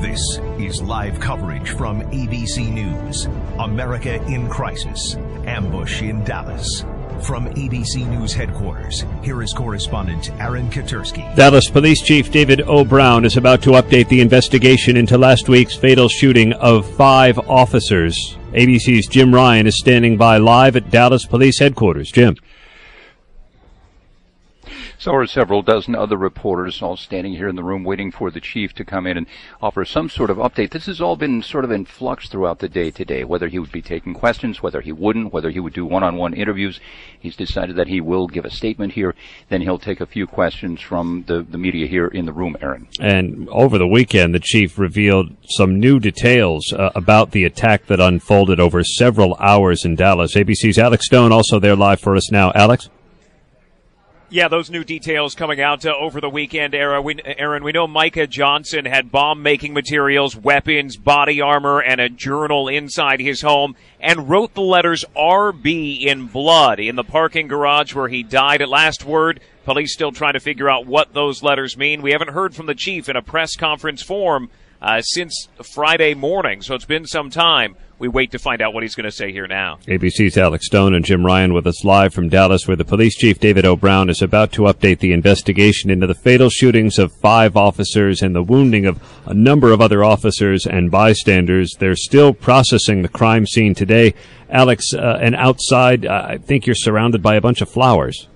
This is live coverage from ABC News. America in crisis. Ambush in Dallas. From ABC News headquarters, here is correspondent Aaron Katersky. Dallas Police Chief David O. Brown is about to update the investigation into last week's fatal shooting of five officers. ABC's Jim Ryan is standing by live at Dallas Police headquarters. Jim. So are several dozen other reporters all standing here in the room waiting for the chief to come in and offer some sort of update. This has all been sort of in flux throughout the day today, whether he would be taking questions, whether he wouldn't, whether he would do one-on-one interviews. He's decided that he will give a statement here. Then he'll take a few questions from the, the media here in the room, Aaron. And over the weekend, the chief revealed some new details uh, about the attack that unfolded over several hours in Dallas. ABC's Alex Stone also there live for us now. Alex? Yeah, those new details coming out uh, over the weekend, Aaron. We, Aaron, we know Micah Johnson had bomb making materials, weapons, body armor, and a journal inside his home and wrote the letters RB in blood in the parking garage where he died. At last word, police still trying to figure out what those letters mean. We haven't heard from the chief in a press conference form uh, since Friday morning, so it's been some time we wait to find out what he's going to say here now. ABC's Alex Stone and Jim Ryan with us live from Dallas, where the police chief David O. Brown is about to update the investigation into the fatal shootings of five officers and the wounding of a number of other officers and bystanders. They're still processing the crime scene today. Alex, uh, and outside, uh, I think you're surrounded by a bunch of flowers.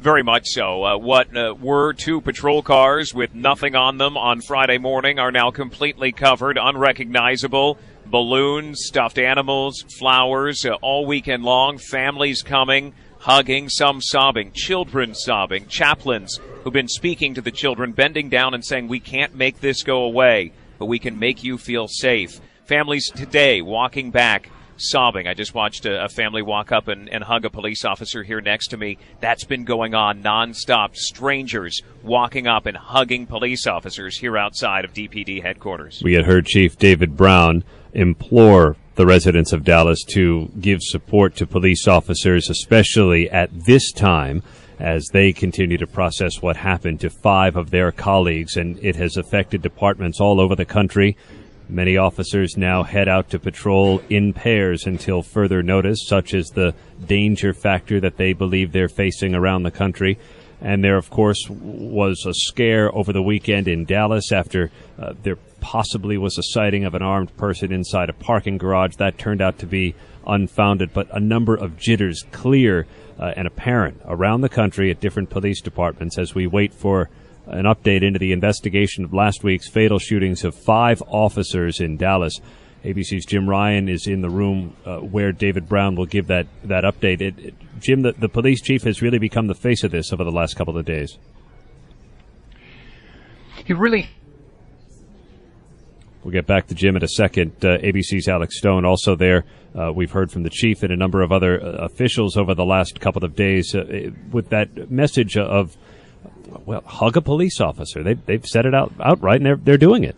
Very much so. Uh, what uh, were two patrol cars with nothing on them on Friday morning are now completely covered, unrecognizable balloons, stuffed animals, flowers uh, all weekend long. Families coming, hugging, some sobbing, children sobbing, chaplains who've been speaking to the children, bending down and saying, We can't make this go away, but we can make you feel safe. Families today walking back. Sobbing. I just watched a, a family walk up and, and hug a police officer here next to me. That's been going on nonstop. Strangers walking up and hugging police officers here outside of DPD headquarters. We had heard Chief David Brown implore the residents of Dallas to give support to police officers, especially at this time as they continue to process what happened to five of their colleagues, and it has affected departments all over the country. Many officers now head out to patrol in pairs until further notice, such as the danger factor that they believe they're facing around the country. And there, of course, was a scare over the weekend in Dallas after uh, there possibly was a sighting of an armed person inside a parking garage. That turned out to be unfounded, but a number of jitters clear uh, and apparent around the country at different police departments as we wait for an update into the investigation of last week's fatal shootings of five officers in Dallas. ABC's Jim Ryan is in the room uh, where David Brown will give that, that update. It, it, Jim, the, the police chief has really become the face of this over the last couple of days. He really We'll get back to Jim in a second. Uh, ABC's Alex Stone also there. Uh, we've heard from the chief and a number of other uh, officials over the last couple of days uh, with that message of, well, hug a police officer. They, they've said it out outright, and they're they're doing it.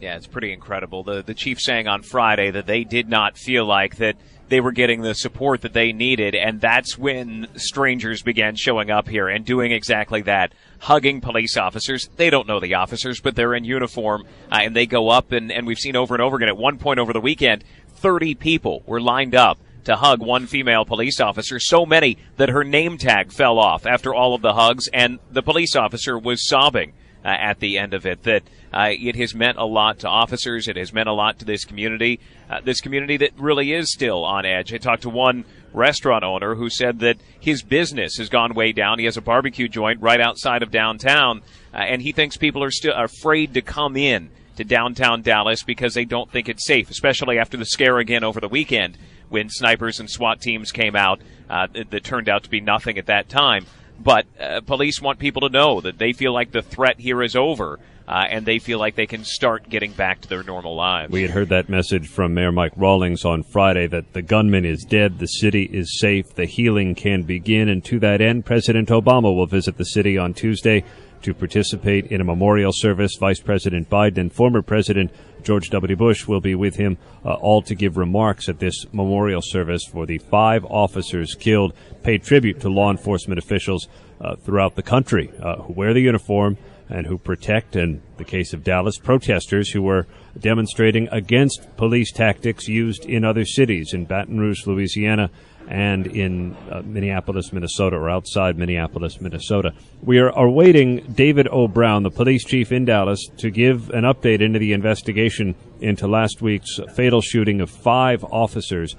Yeah, it's pretty incredible. The the chief saying on Friday that they did not feel like that they were getting the support that they needed, and that's when strangers began showing up here and doing exactly that, hugging police officers. They don't know the officers, but they're in uniform, uh, and they go up, and, and we've seen over and over again. At one point over the weekend, 30 people were lined up to hug one female police officer, so many that her name tag fell off after all of the hugs, and the police officer was sobbing uh, at the end of it. That uh, it has meant a lot to officers. It has meant a lot to this community. Uh, this community that really is still on edge. I talked to one restaurant owner who said that his business has gone way down. He has a barbecue joint right outside of downtown, uh, and he thinks people are still afraid to come in to downtown Dallas because they don't think it's safe, especially after the scare again over the weekend when snipers and SWAT teams came out uh, that turned out to be nothing at that time. But uh, police want people to know that they feel like the threat here is over. Uh, and they feel like they can start getting back to their normal lives. We had heard that message from Mayor Mike Rawlings on Friday that the gunman is dead, the city is safe, the healing can begin, and to that end, President Obama will visit the city on Tuesday to participate in a memorial service. Vice President Biden and former President George W. Bush will be with him, uh, all to give remarks at this memorial service for the five officers killed, pay tribute to law enforcement officials uh, throughout the country uh, who wear the uniform and who protect, in the case of Dallas, protesters who were demonstrating against police tactics used in other cities, in Baton Rouge, Louisiana, and in uh, Minneapolis, Minnesota, or outside Minneapolis, Minnesota. We are awaiting David O. Brown, the police chief in Dallas, to give an update into the investigation into last week's fatal shooting of five officers.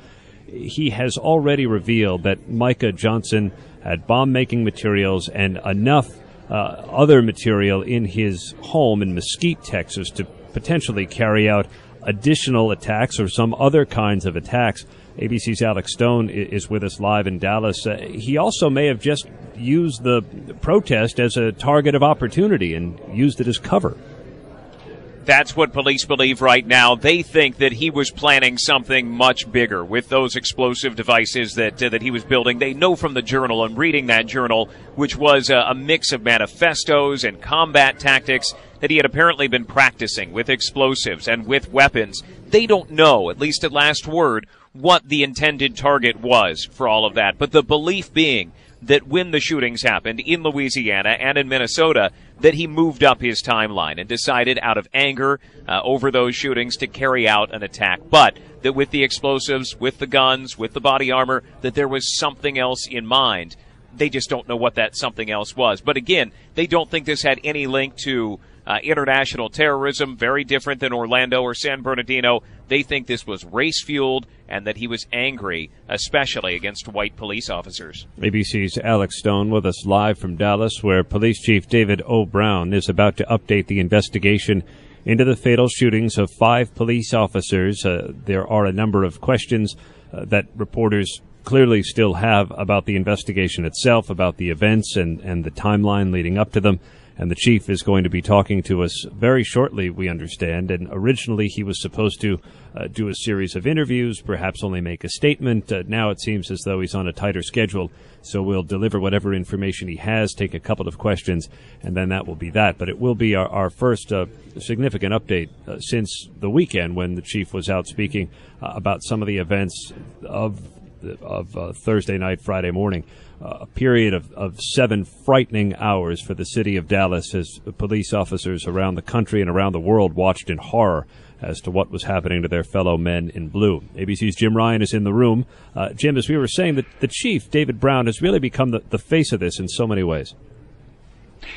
He has already revealed that Micah Johnson had bomb making materials and enough uh, other material in his home in Mesquite, Texas, to potentially carry out additional attacks or some other kinds of attacks. ABC's Alex Stone is with us live in Dallas. Uh, he also may have just used the protest as a target of opportunity and used it as cover. That's what police believe right now. They think that he was planning something much bigger with those explosive devices that uh, that he was building. They know from the journal and reading that journal, which was a, a mix of manifestos and combat tactics that he had apparently been practicing with explosives and with weapons. They don't know, at least at last word, what the intended target was for all of that. But the belief being that when the shootings happened in Louisiana and in Minnesota, that he moved up his timeline and decided out of anger uh, over those shootings to carry out an attack. But that with the explosives, with the guns, with the body armor, that there was something else in mind. They just don't know what that something else was. But again, they don't think this had any link to uh, international terrorism, very different than Orlando or San Bernardino. They think this was race fueled and that he was angry, especially against white police officers. ABC's Alex Stone with us live from Dallas, where Police Chief David O. Brown is about to update the investigation into the fatal shootings of five police officers. Uh, there are a number of questions uh, that reporters clearly still have about the investigation itself, about the events and, and the timeline leading up to them and the chief is going to be talking to us very shortly, we understand. And originally he was supposed to uh, do a series of interviews, perhaps only make a statement. Uh, now it seems as though he's on a tighter schedule, so we'll deliver whatever information he has, take a couple of questions, and then that will be that. But it will be our, our first uh, significant update uh, since the weekend when the chief was out speaking uh, about some of the events of of uh, Thursday night, Friday morning a period of, of seven frightening hours for the city of Dallas as police officers around the country and around the world watched in horror as to what was happening to their fellow men in blue. ABC's Jim Ryan is in the room. Uh, Jim, as we were saying, the, the chief, David Brown, has really become the, the face of this in so many ways.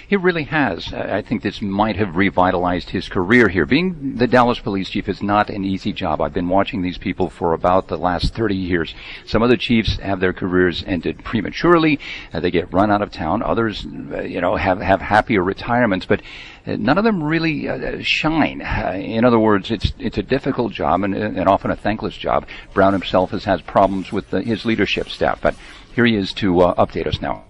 He really has. I think this might have revitalized his career here. Being the Dallas police chief is not an easy job. I've been watching these people for about the last 30 years. Some of the chiefs have their careers ended prematurely. Uh, they get run out of town. Others, uh, you know, have, have happier retirements, but uh, none of them really uh, shine. Uh, in other words, it's, it's a difficult job and, and often a thankless job. Brown himself has had problems with the, his leadership staff, but here he is to uh, update us now.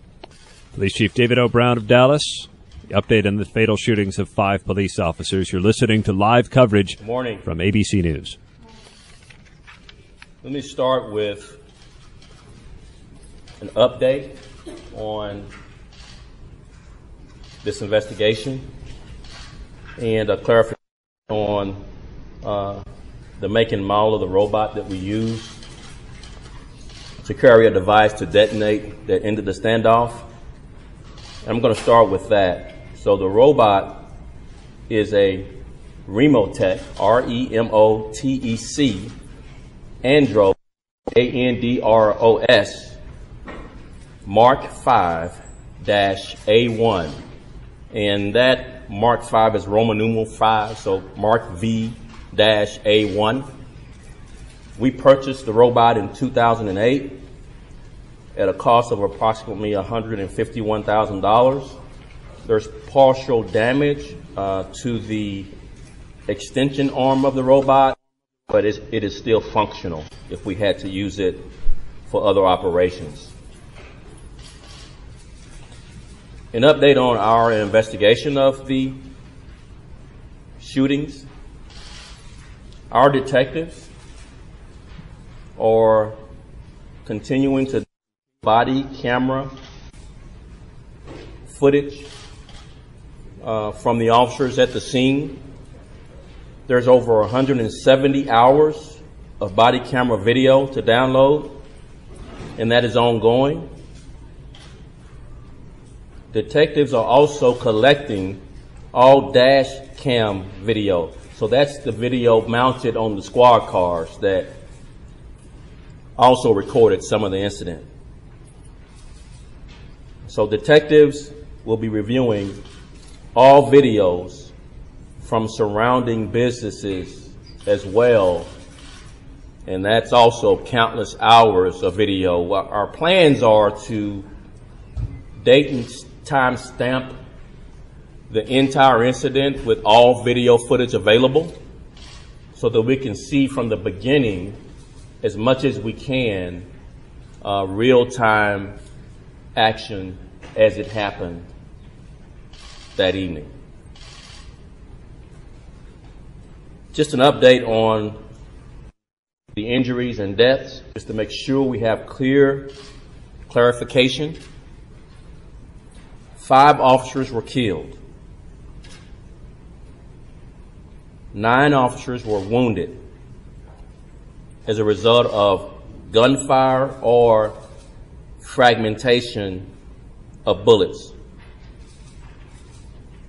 Police Chief David O. Brown of Dallas. The Update on the fatal shootings of five police officers. You're listening to live coverage Morning. from ABC News. Let me start with an update on this investigation and a clarification on uh, the make and model of the robot that we use to carry a device to detonate that ended the standoff. I'm going to start with that. So the robot is a Remotec, R-E-M-O-T-E-C, Andros, A-N-D-R-O-S, Mark 5-A1. And that Mark 5 is Roman numeral 5, so Mark V-A1. We purchased the robot in 2008 at a cost of approximately $151,000. There's partial damage uh, to the extension arm of the robot, but it is still functional if we had to use it for other operations. an update on our investigation of the shootings. Our detectives are continuing to body camera footage uh, from the officers at the scene. There's over 170 hours of body camera video to download, and that is ongoing. Detectives are also collecting all dash cam video. So that's the video mounted on the squad cars that also recorded some of the incident. So detectives will be reviewing all videos from surrounding businesses as well. And that's also countless hours of video. Our plans are to date and time stamp the entire incident with all video footage available so that we can see from the beginning as much as we can uh, real time action as it happened that evening. Just an update on the injuries and deaths, just to make sure we have clear clarification. Five officers were killed. Nine officers were wounded as a result of gunfire or fragmentation of bullets.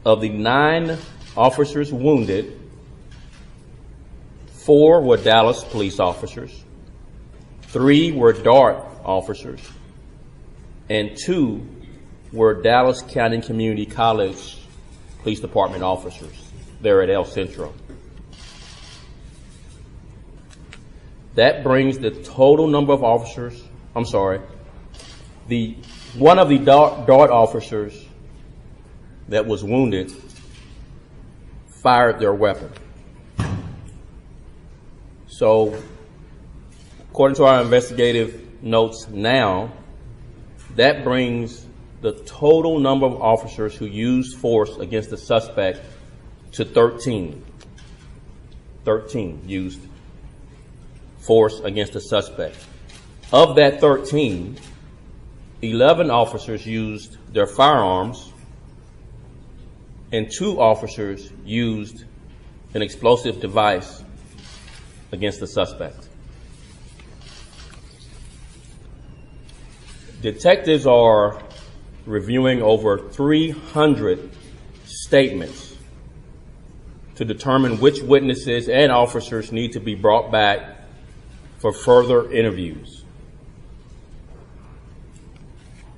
Of the nine officers wounded, four were Dallas police officers, three were DART officers, and two were Dallas County Community College Police Department officers there at El Centro. That brings the total number of officers, I'm sorry, the one of the DART, officers that was wounded fired their weapon. So, according to our investigative notes now, that brings the total number of officers who used force against the suspect to 13. 13 used force against the suspect. Of that 13, 11 officers used their firearms and two officers used an explosive device against the suspect. Detectives are reviewing over 300 statements to determine which witnesses and officers need to be brought back for further interviews.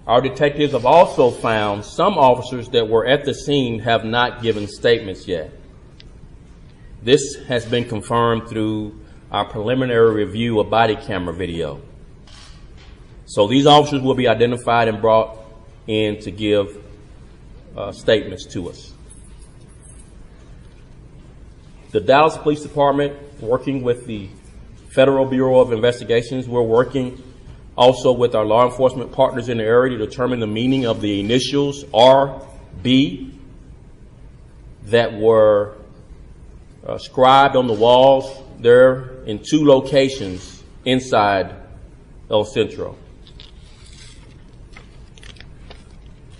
Our detectives have also found some officers that were at the scene have not given statements yet. This has been confirmed through our preliminary review of body camera video. So these officers will be identified and brought in to give uh, statements to us. The Dallas Police Department, working with the Federal Bureau of Investigations. We're working also with our law enforcement partners in the area to determine the meaning of the initials RB that were uh, scribed on the walls there in two locations inside El Centro.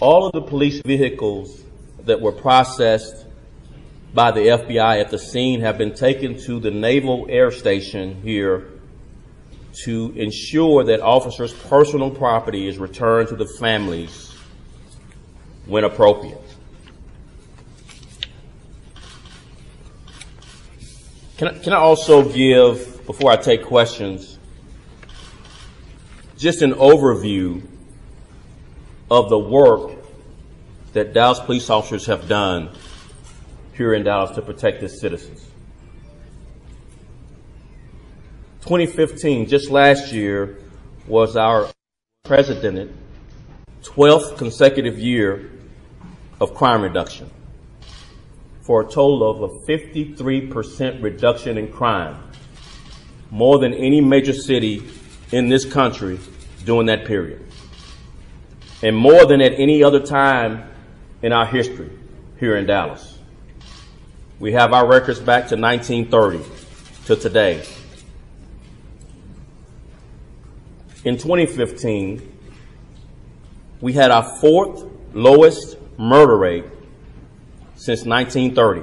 All of the police vehicles that were processed by the FBI at the scene have been taken to the Naval Air Station here to ensure that officers' personal property is returned to the families when appropriate. Can I, can I also give, before I take questions, just an overview of the work that Dallas police officers have done here in Dallas to protect its citizens. 2015, just last year, was our president 12th consecutive year of crime reduction for a total of a 53% reduction in crime, more than any major city in this country during that period, and more than at any other time in our history here in Dallas. We have our records back to 1930 to today. In 2015, we had our fourth lowest murder rate since 1930.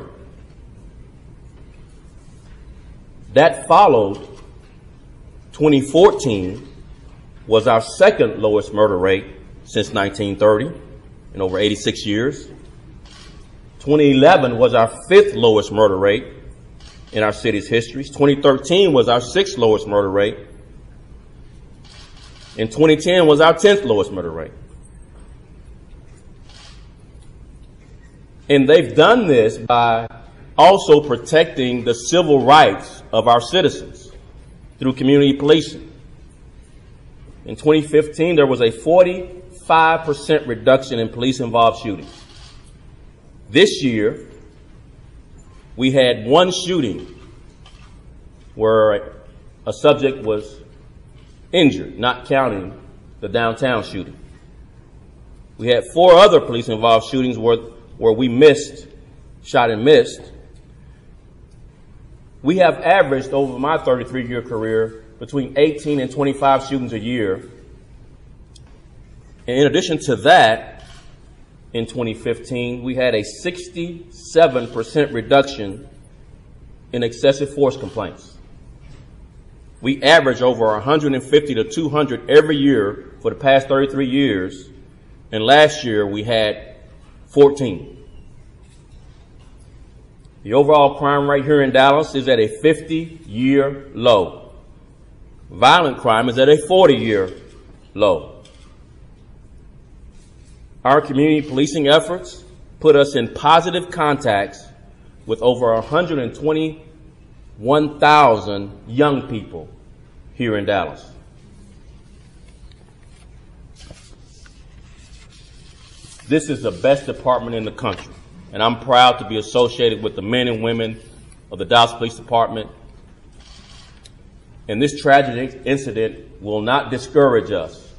That followed 2014 was our second lowest murder rate since 1930 in over 86 years. 2011 was our fifth lowest murder rate in our city's history. 2013 was our sixth lowest murder rate. And 2010 was our 10th lowest murder rate. And they've done this by also protecting the civil rights of our citizens through community policing. In 2015, there was a 45% reduction in police involved shootings. This year, we had one shooting where a subject was injured, not counting the downtown shooting. We had four other police involved shootings where, where we missed, shot and missed. We have averaged over my 33 year career between 18 and 25 shootings a year. And in addition to that, in 2015, we had a 67% reduction in excessive force complaints. We average over 150 to 200 every year for the past 33 years, and last year we had 14. The overall crime rate here in Dallas is at a 50 year low. Violent crime is at a 40 year low. Our community policing efforts put us in positive contacts with over 121,000 young people here in Dallas. This is the best department in the country, and I'm proud to be associated with the men and women of the Dallas Police Department and this tragic incident will not discourage us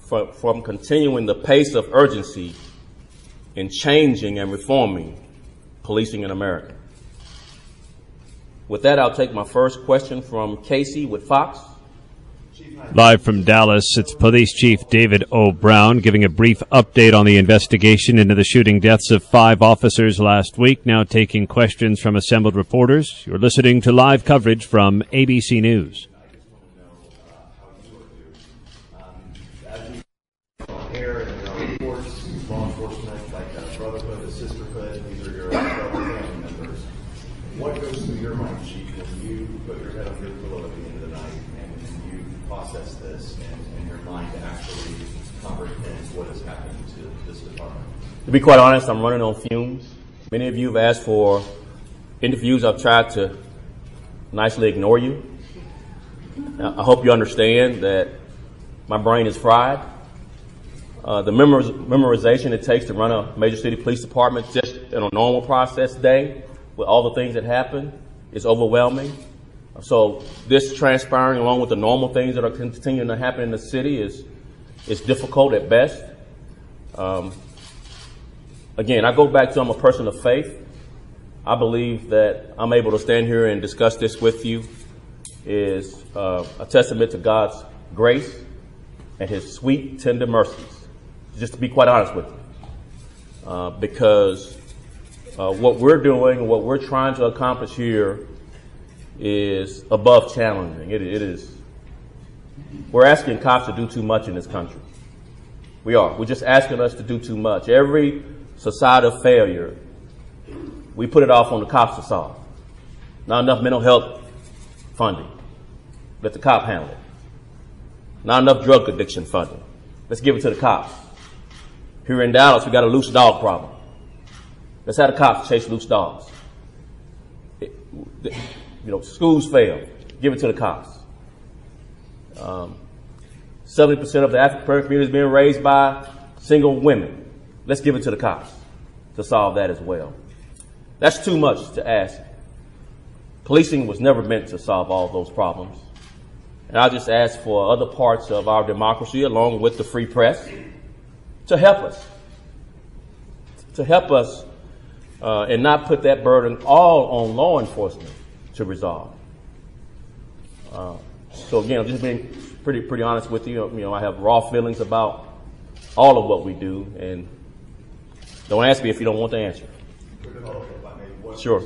from, from continuing the pace of urgency in changing and reforming policing in America. With that, I'll take my first question from Casey with Fox. Live from Dallas, it's Police Chief David O. Brown giving a brief update on the investigation into the shooting deaths of five officers last week. Now taking questions from assembled reporters. You're listening to live coverage from ABC News. What goes through your mind, Chief, when you put your head on your pillow at the end of the night and you process this and, and your mind actually comprehends what has happened to this department? To be quite honest, I'm running on fumes. Many of you have asked for interviews. I've tried to nicely ignore you. I hope you understand that my brain is fried. Uh, the memoriz- memorization it takes to run a major city police department just in a normal process day with all the things that happen is overwhelming. So this transpiring along with the normal things that are continuing to happen in the city is, is difficult at best. Um, again, I go back to I'm a person of faith. I believe that I'm able to stand here and discuss this with you is uh, a testament to God's grace and His sweet, tender mercies. Just to be quite honest with you, uh, because uh, what we're doing, and what we're trying to accomplish here, is above challenging. It, it is. We're asking cops to do too much in this country. We are. We're just asking us to do too much. Every societal failure, we put it off on the cops to solve. Not enough mental health funding. Let the cop handle it. Not enough drug addiction funding. Let's give it to the cops. Here in Dallas, we got a loose dog problem. Let's have the cops chase loose dogs. It, you know, schools fail. Give it to the cops. Um, 70% of the African American community is being raised by single women. Let's give it to the cops to solve that as well. That's too much to ask. Policing was never meant to solve all those problems. And I just ask for other parts of our democracy, along with the free press, to help us to help us uh, and not put that burden all on law enforcement to resolve. Uh, so again, I'm just being pretty pretty honest with you. You know, I have raw feelings about all of what we do, and don't ask me if you don't want the answer. Sure.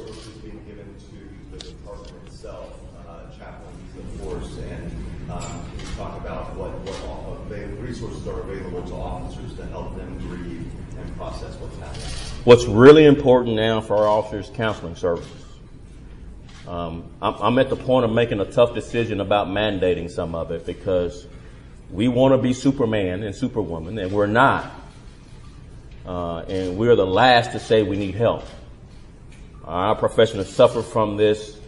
talk about what, what resources are available to officers to help them grieve and process what's happening? What's really important now for our officers, counseling services. Um, I'm, I'm at the point of making a tough decision about mandating some of it because we want to be Superman and Superwoman, and we're not. Uh, and we're the last to say we need help. Our profession has suffered from this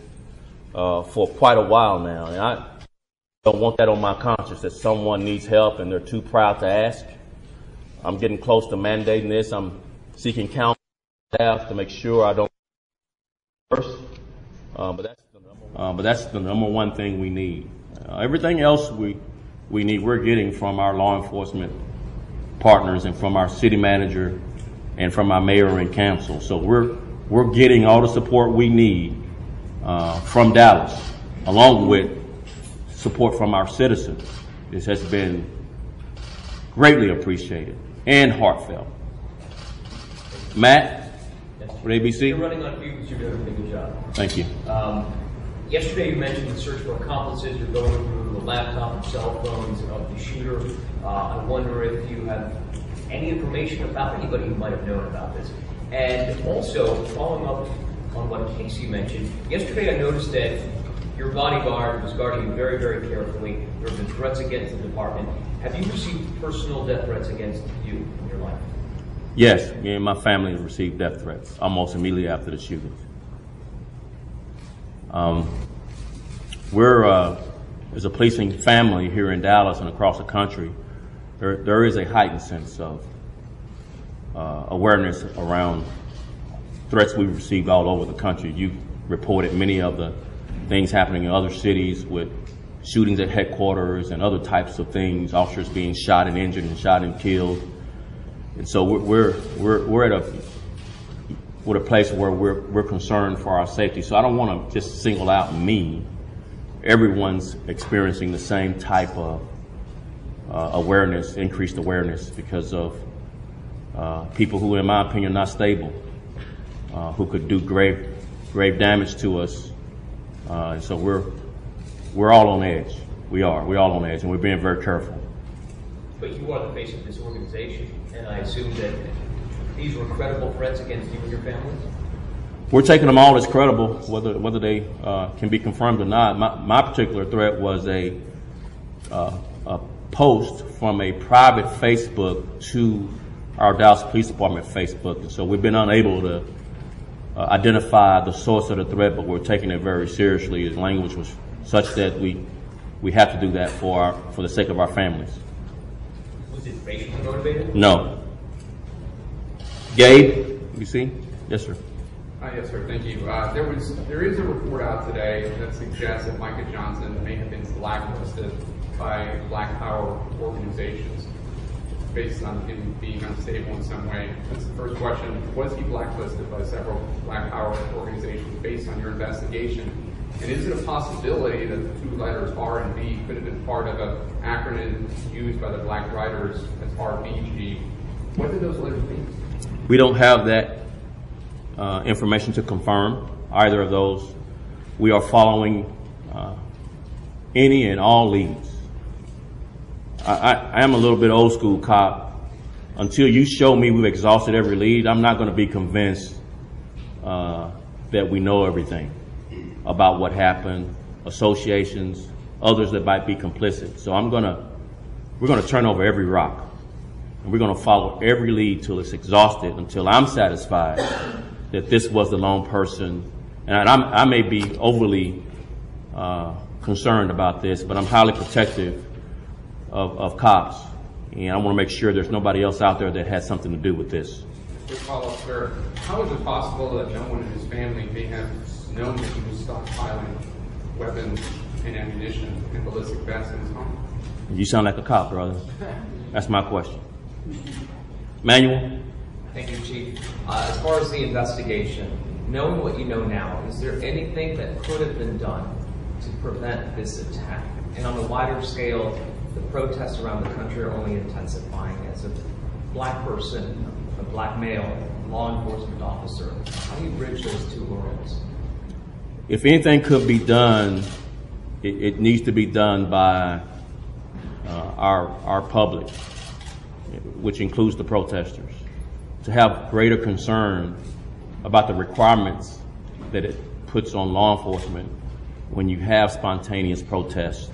uh, for quite a while now, and I don't want that on my conscience that someone needs help and they're too proud to ask. I'm getting close to mandating this. I'm seeking counsel staff to make sure I don't first. Uh, but that's the number. Uh, but that's the number one thing we need. Uh, everything else we we need we're getting from our law enforcement partners and from our city manager and from our mayor and council. So we're we're getting all the support we need uh, from Dallas, along with support from our citizens. This has been greatly appreciated and heartfelt. Matt, with ABC. You're running on fumes. You're doing a good job. Thank you. Um, yesterday, you mentioned the search for accomplices. You're going through the laptop and cell phones of the shooter. Uh, I wonder if you have any information about anybody who might have known about this. And also, following up on what Casey mentioned, yesterday I noticed that your bodyguard was guarding you very, very carefully. There have been threats against the department. Have you received personal death threats against you in your life? Yes, me and my family received death threats almost immediately after the shootings. Um, we're, uh, as a policing family here in Dallas and across the country, there, there is a heightened sense of uh, awareness around threats we've received all over the country. You reported many of the things happening in other cities with shootings at headquarters and other types of things, officers being shot and injured and shot and killed. And so we're, we're, we're, we're at a, we're a place where we're, we're concerned for our safety. So I don't want to just single out me. Everyone's experiencing the same type of uh, awareness, increased awareness because of uh, people who, in my opinion, are not stable, uh, who could do grave, grave damage to us. Uh, and so we're, we're all on edge. We are. We're all on edge, and we're being very careful. But you are the face of this organization, and I assume that these were credible threats against you and your family? We're taking them all as credible, whether whether they uh, can be confirmed or not. My, my particular threat was a uh, a post from a private Facebook to our Dallas Police Department Facebook, and so we've been unable to uh, identify the source of the threat, but we're taking it very seriously. His language was such that we we have to do that for our, for the sake of our families. Was it racially motivated? No. Gabe, you see? Yes, sir. Uh, yes, sir. Thank you. Uh, there was there is a report out today that suggests that Micah Johnson may have been blacklisted by Black Power organizations based on him being unstable in some way. That's the first question. Was he blacklisted by several Black Power organizations based on your investigation? And is it a possibility that the two letters R and B could have been part of an acronym used by the Black Riders as RBG? What did those letters mean? We don't have that uh, information to confirm either of those. We are following uh, any and all leads. I, I, I am a little bit old school cop. Until you show me we've exhausted every lead, I'm not going to be convinced uh, that we know everything about what happened, associations, others that might be complicit. So I'm going to, we're going to turn over every rock. And we're going to follow every lead till it's exhausted, until I'm satisfied that this was the lone person. And I'm, i may be overly uh, concerned about this, but I'm highly protective of, of cops. And I want to make sure there's nobody else out there that has something to do with this. Quick follow-up, sir. How is it possible that no one in his family may have known that he was stockpiling weapons and ammunition and ballistic vests in his home? You sound like a cop, brother. That's my question. Manuel? Thank you, Chief. Uh, as far as the investigation, knowing what you know now, is there anything that could have been done to prevent this attack? And on a wider scale, the protests around the country are only intensifying. As a black person, a black male, law enforcement officer, how do you bridge those two worlds? If anything could be done, it, it needs to be done by uh, our, our public, which includes the protesters, to have greater concern about the requirements that it puts on law enforcement when you have spontaneous protests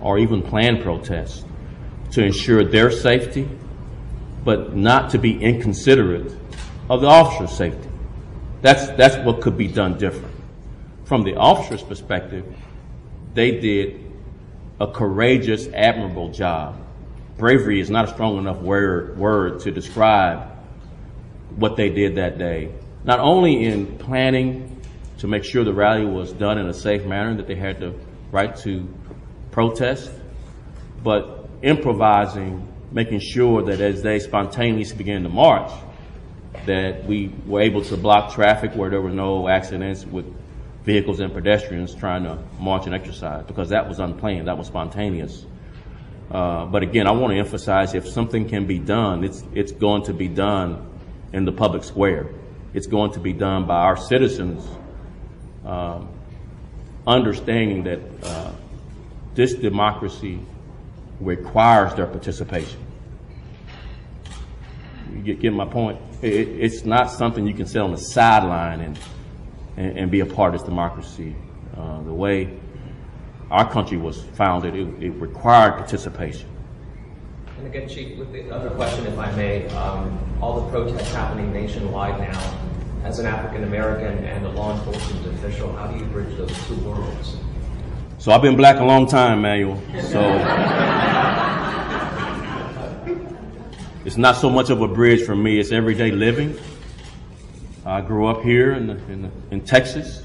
or even planned protests to ensure their safety, but not to be inconsiderate of the officer's safety. That's, that's what could be done different. From the officer's perspective, they did a courageous, admirable job. Bravery is not a strong enough word, word to describe what they did that day. Not only in planning to make sure the rally was done in a safe manner, that they had the right to protest, but improvising, making sure that as they spontaneously began to march, that we were able to block traffic where there were no accidents with vehicles and pedestrians trying to march and exercise because that was unplanned, that was spontaneous. Uh, but again, I want to emphasize if something can be done, it's, it's going to be done in the public square. It's going to be done by our citizens um, understanding that uh, this democracy requires their participation. You get, get my point? It, it's not something you can sit on the sideline and, and, and be a part of this democracy. Uh, the way our country was founded, it, it, required participation. And again, Chief, with the other question, if I may, um, all the protests happening nationwide now, as an African American and a law enforcement official, how do you bridge those two worlds? So I've been black a long time, Manuel. So it's not so much of a bridge for me. It's everyday living. I grew up here in, the, in, the, in Texas.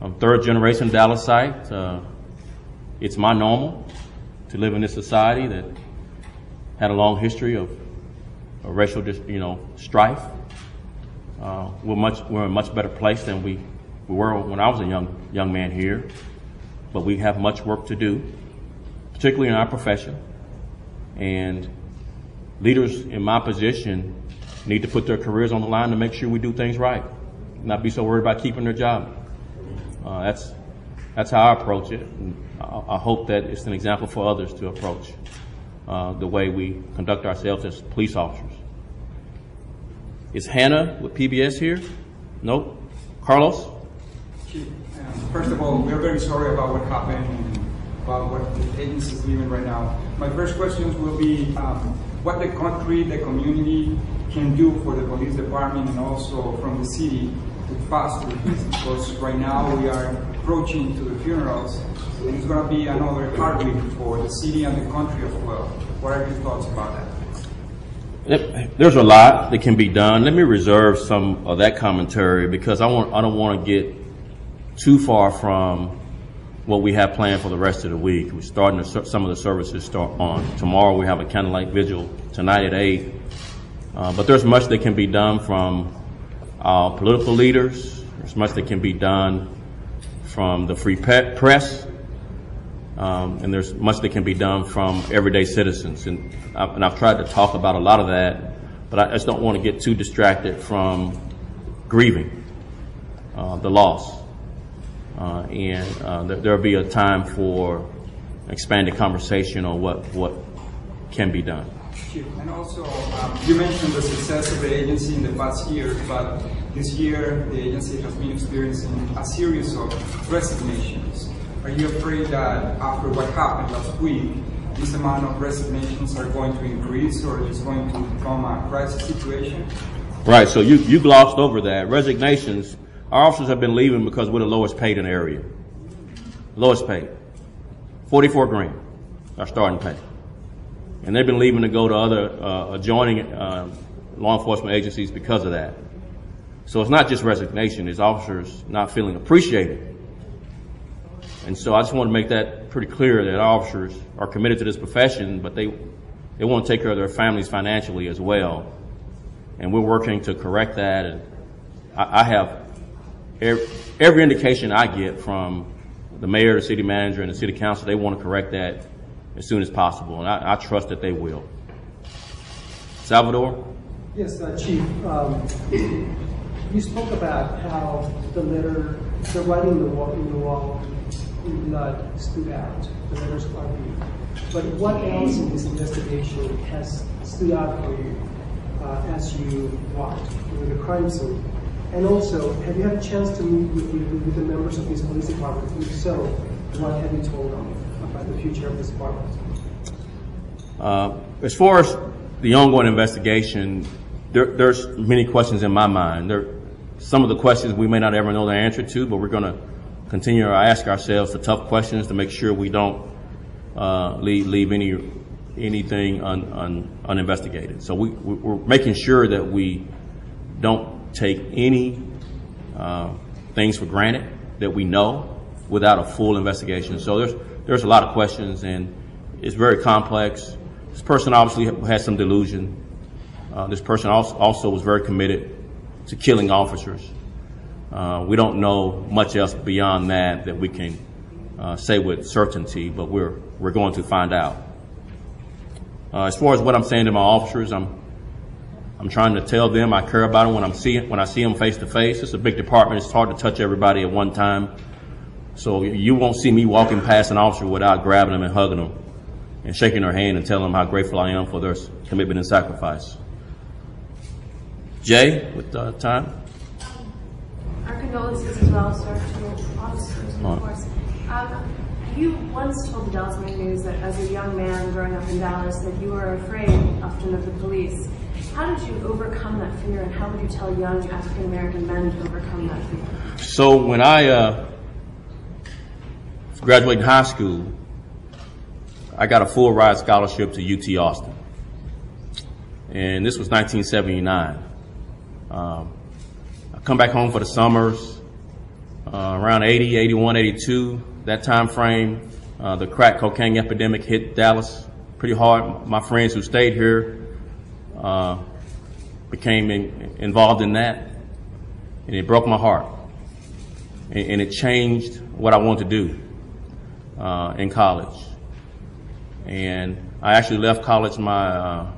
I'm third generation Dallasite. Uh, it's my normal to live in this society that had a long history of, of racial, you know, strife. Uh, we're much we're in a much better place than we, we were when I was a young young man here but we have much work to do, particularly in our profession. And leaders in my position need to put their careers on the line to make sure we do things right, not be so worried about keeping their job. Uh, that's that's how I approach it. And I, hope that it's an example for others to approach uh, the way we conduct ourselves as police officers. Is Hannah with PBS here? Nope. Carlos? First of all, we are very sorry about what happened and about what the agency is doing right now. My first questions will be um, what the country, the community can do for the police department and also from the city to foster this because right now we are approaching to the funerals and it's going to be another hard week for the city and the country as well. What are your thoughts about that? There's a lot that can be done. Let me reserve some of that commentary because I want I don't want to get too far from what we have planned for the rest of the week. We're starting to, some of the services start on tomorrow. We have a candlelight vigil tonight at eight. Uh, but there's much that can be done from political leaders. There's much that can be done from the free press. Um, and there's much that can be done from everyday citizens. And, I, and I've tried to talk about a lot of that, but I just don't want to get too distracted from grieving uh, the loss uh, and uh, there'll be a time for expanded conversation on what, what can be done. And also, um, you mentioned the success of the agency in the past years, but this year the agency has been experiencing a series of resignations. Are you afraid that after what happened last week, this amount of resignations are going to increase or is going to become a crisis situation? Right, so you, you glossed over that. Resignations our officers have been leaving because we're the lowest paid in the area. Lowest paid. 44 grand, our starting pay. And they've been leaving to go to other uh, adjoining uh, law enforcement agencies because of that. So it's not just resignation, it's officers not feeling appreciated. And so I just want to make that pretty clear that officers are committed to this profession, but they, they want to take care of their families financially as well. and we're working to correct that. And I, I have every, every indication I get from the mayor, the city manager, and the city council, they want to correct that as soon as possible, and I, I trust that they will. Salvador? Yes, uh, Chief. Um, you spoke about how the letter, the writing in the wall, in the wall in blood stood out. The letters are you. But what else in this investigation has stood out for you uh, as you walked through the crime scene? And also, have you had a chance to meet with, with, with the members of this police department? If so, what have you told them about the future of this department? Uh, as far as the ongoing investigation, there, there's many questions in my mind. There, some of the questions we may not ever know the answer to, but we're going to continue to ask ourselves the tough questions to make sure we don't uh, leave, leave any anything un, un, uninvestigated. So we, we're making sure that we don't take any uh, things for granted that we know without a full investigation. So there's there's a lot of questions and it's very complex. This person obviously has some delusion. Uh, this person also, also was very committed to killing officers. Uh, we don't know much else beyond that that we can uh, say with certainty, but we're we're going to find out. Uh, as far as what I'm saying to my officers, I'm I'm trying to tell them I care about them when I'm seeing when I see them face to face. It's a big department. It's hard to touch everybody at one time. So you won't see me walking past an officer without grabbing them and hugging them and shaking their hand and telling them how grateful I am for their commitment and sacrifice. Jay, with uh, time. Our condolences as well, sir, to officers, of course. Um, you once told the Dallas Morning News that as a young man growing up in Dallas that you were afraid often of the police. How did you overcome that fear, and how would you tell young African American men to overcome that fear? So when I uh, graduated high school, I got a full ride scholarship to UT Austin, and this was 1979. Um, I come back home for the summers, uh, around 80, 81, 82. That time frame, uh, the crack cocaine epidemic hit Dallas pretty hard. My friends who stayed here uh, became in, involved in that, and it broke my heart. And, and it changed what I wanted to do uh, in college. And I actually left college my uh,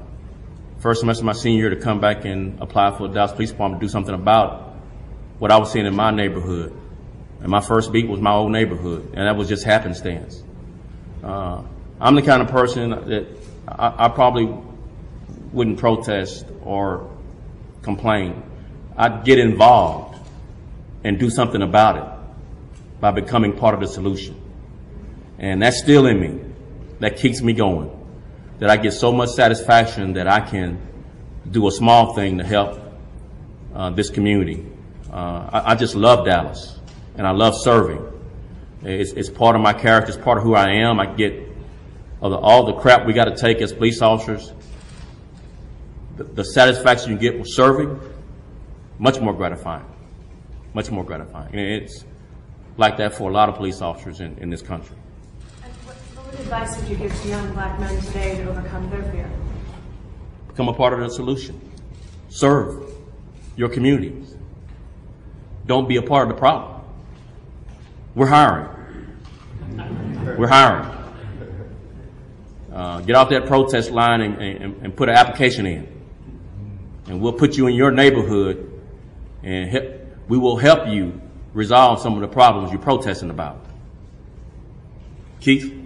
first semester of my senior year to come back and apply for the Dallas Police Department to do something about what I was seeing in my neighborhood. And my first beat was my old neighborhood, and that was just happenstance. Uh, I'm the kind of person that I, I probably wouldn't protest or complain. I'd get involved and do something about it by becoming part of the solution. And that's still in me. That keeps me going. That I get so much satisfaction that I can do a small thing to help uh, this community. Uh, I, I, just love Dallas and I love serving. It's, it's, part of my character. It's part of who I am. I get all the, all the crap we got to take as police officers the, the satisfaction you get with serving, much more gratifying. Much more gratifying. And it's like that for a lot of police officers in, in this country. What advice would you give to young black men today to overcome their fear? Become a part of the solution. Serve your communities. Don't be a part of the problem. We're hiring. We're hiring. Uh, get off that protest line and, and, and put an application in and we'll put you in your neighborhood and help, we will help you resolve some of the problems you're protesting about. Keith?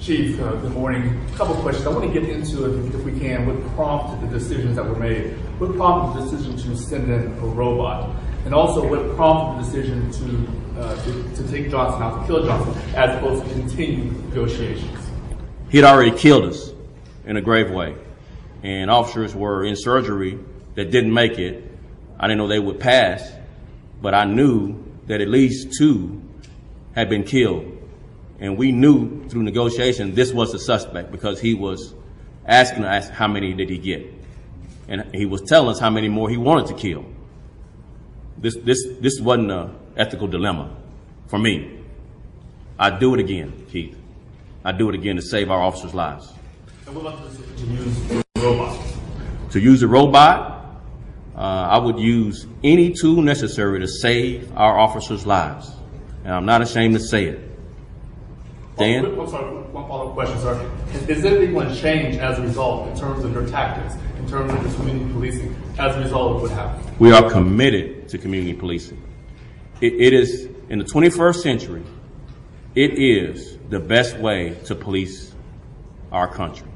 Chief, uh, good morning. A couple questions. I want to get into, if, if we can, what prompted the decisions that were made. What prompted the decision to send in a robot? And also, what prompted the decision to, uh, to, to take Johnson out, to kill Johnson, as opposed to continue negotiations? He had already killed us in a grave way and officers were in surgery that didn't make it. I didn't know they would pass, but I knew that at least two had been killed. And we knew through negotiation this was the suspect because he was asking us how many did he get. And he was telling us how many more he wanted to kill. This, this, this wasn't an ethical dilemma for me. I'd do it again, Keith. I'd do it again to save our officers' lives. And what about to use robot? To use a robot, uh, I would use any tool necessary to save our officers' lives. And I'm not ashamed to say it. Dan? I'm sorry, one follow-up question, sir. Is, is anything going to change as a result in terms of your tactics, in terms of this community policing, as a result of what happened? We are committed to community policing. It, it is, in the 21st century, it is the best way to police our country.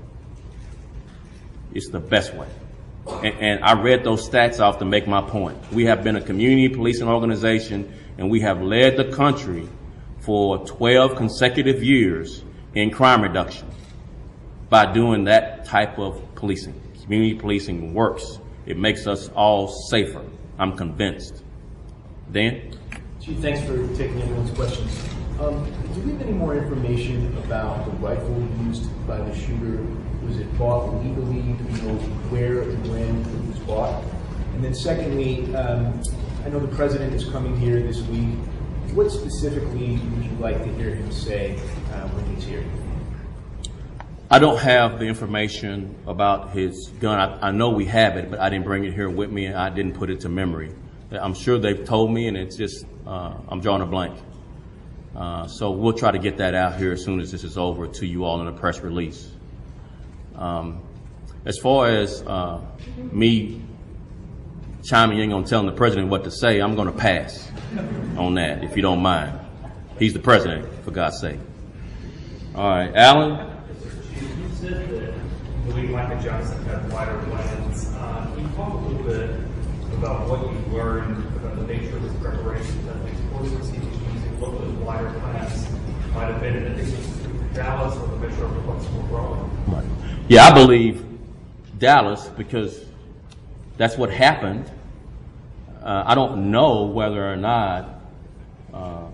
It's the best way. And, and I read those stats off to make my point. We have been a community policing organization and we have led the country for 12 consecutive years in crime reduction by doing that type of policing. Community policing works. It makes us all safer. I'm convinced. Dan? Chief, thanks for taking everyone's questions. Um, do we have any more information about the rifle used by the shooter? Was it bought legally? Do we know where and when it was bought? And then secondly, um, I know the president is coming here this week. What specifically would you like to hear him say uh, when he's here? I don't have the information about his gun. I, I, know we have it, but I didn't bring it here with me and I didn't put it to memory. I'm sure they've told me and it's just, uh, I'm drawing a blank. Uh, so we'll try to get that out here as soon as this is over to you all in a press release. Um, as far as uh, me chiming in on telling the president what to say, I'm going to pass on that, if you don't mind. He's the president, for God's sake. All right, Alan? You said that Louis Michael Johnson had wider plans. Uh, can you talk a little bit about what you learned about the nature of his preparation for the explosives he was using, what those wider plans might have been, and it was Dallas or the Metro Flexible Growing? Right. Yeah, I believe Dallas because that's what happened. Uh, I don't know whether or not uh,